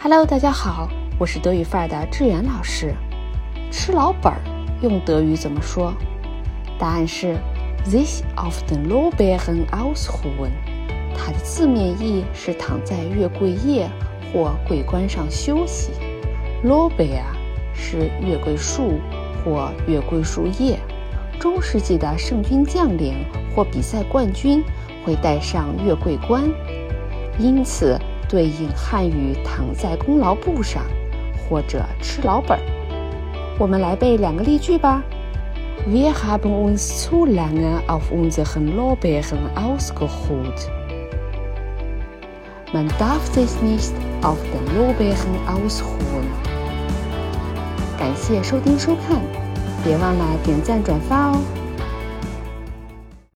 Hello，大家好，我是德语范儿的志远老师。吃老本儿用德语怎么说？答案是 sich auf den Lorbeeren ausruhen。它的字面意是躺在月桂叶或桂冠上休息。Lorbeer 是月桂树或月桂树叶。中世纪的圣军将领或比赛冠军会戴上月桂冠，因此对应汉语“躺在功劳簿上”或者“吃老本”。我们来背两个例句吧。Wir haben uns zu lange auf unseren Lorbeeren ausgeruht. Man darf sich nicht auf den Lorbeeren ausruhen. 感谢收听收看。别忘了点赞转发哦！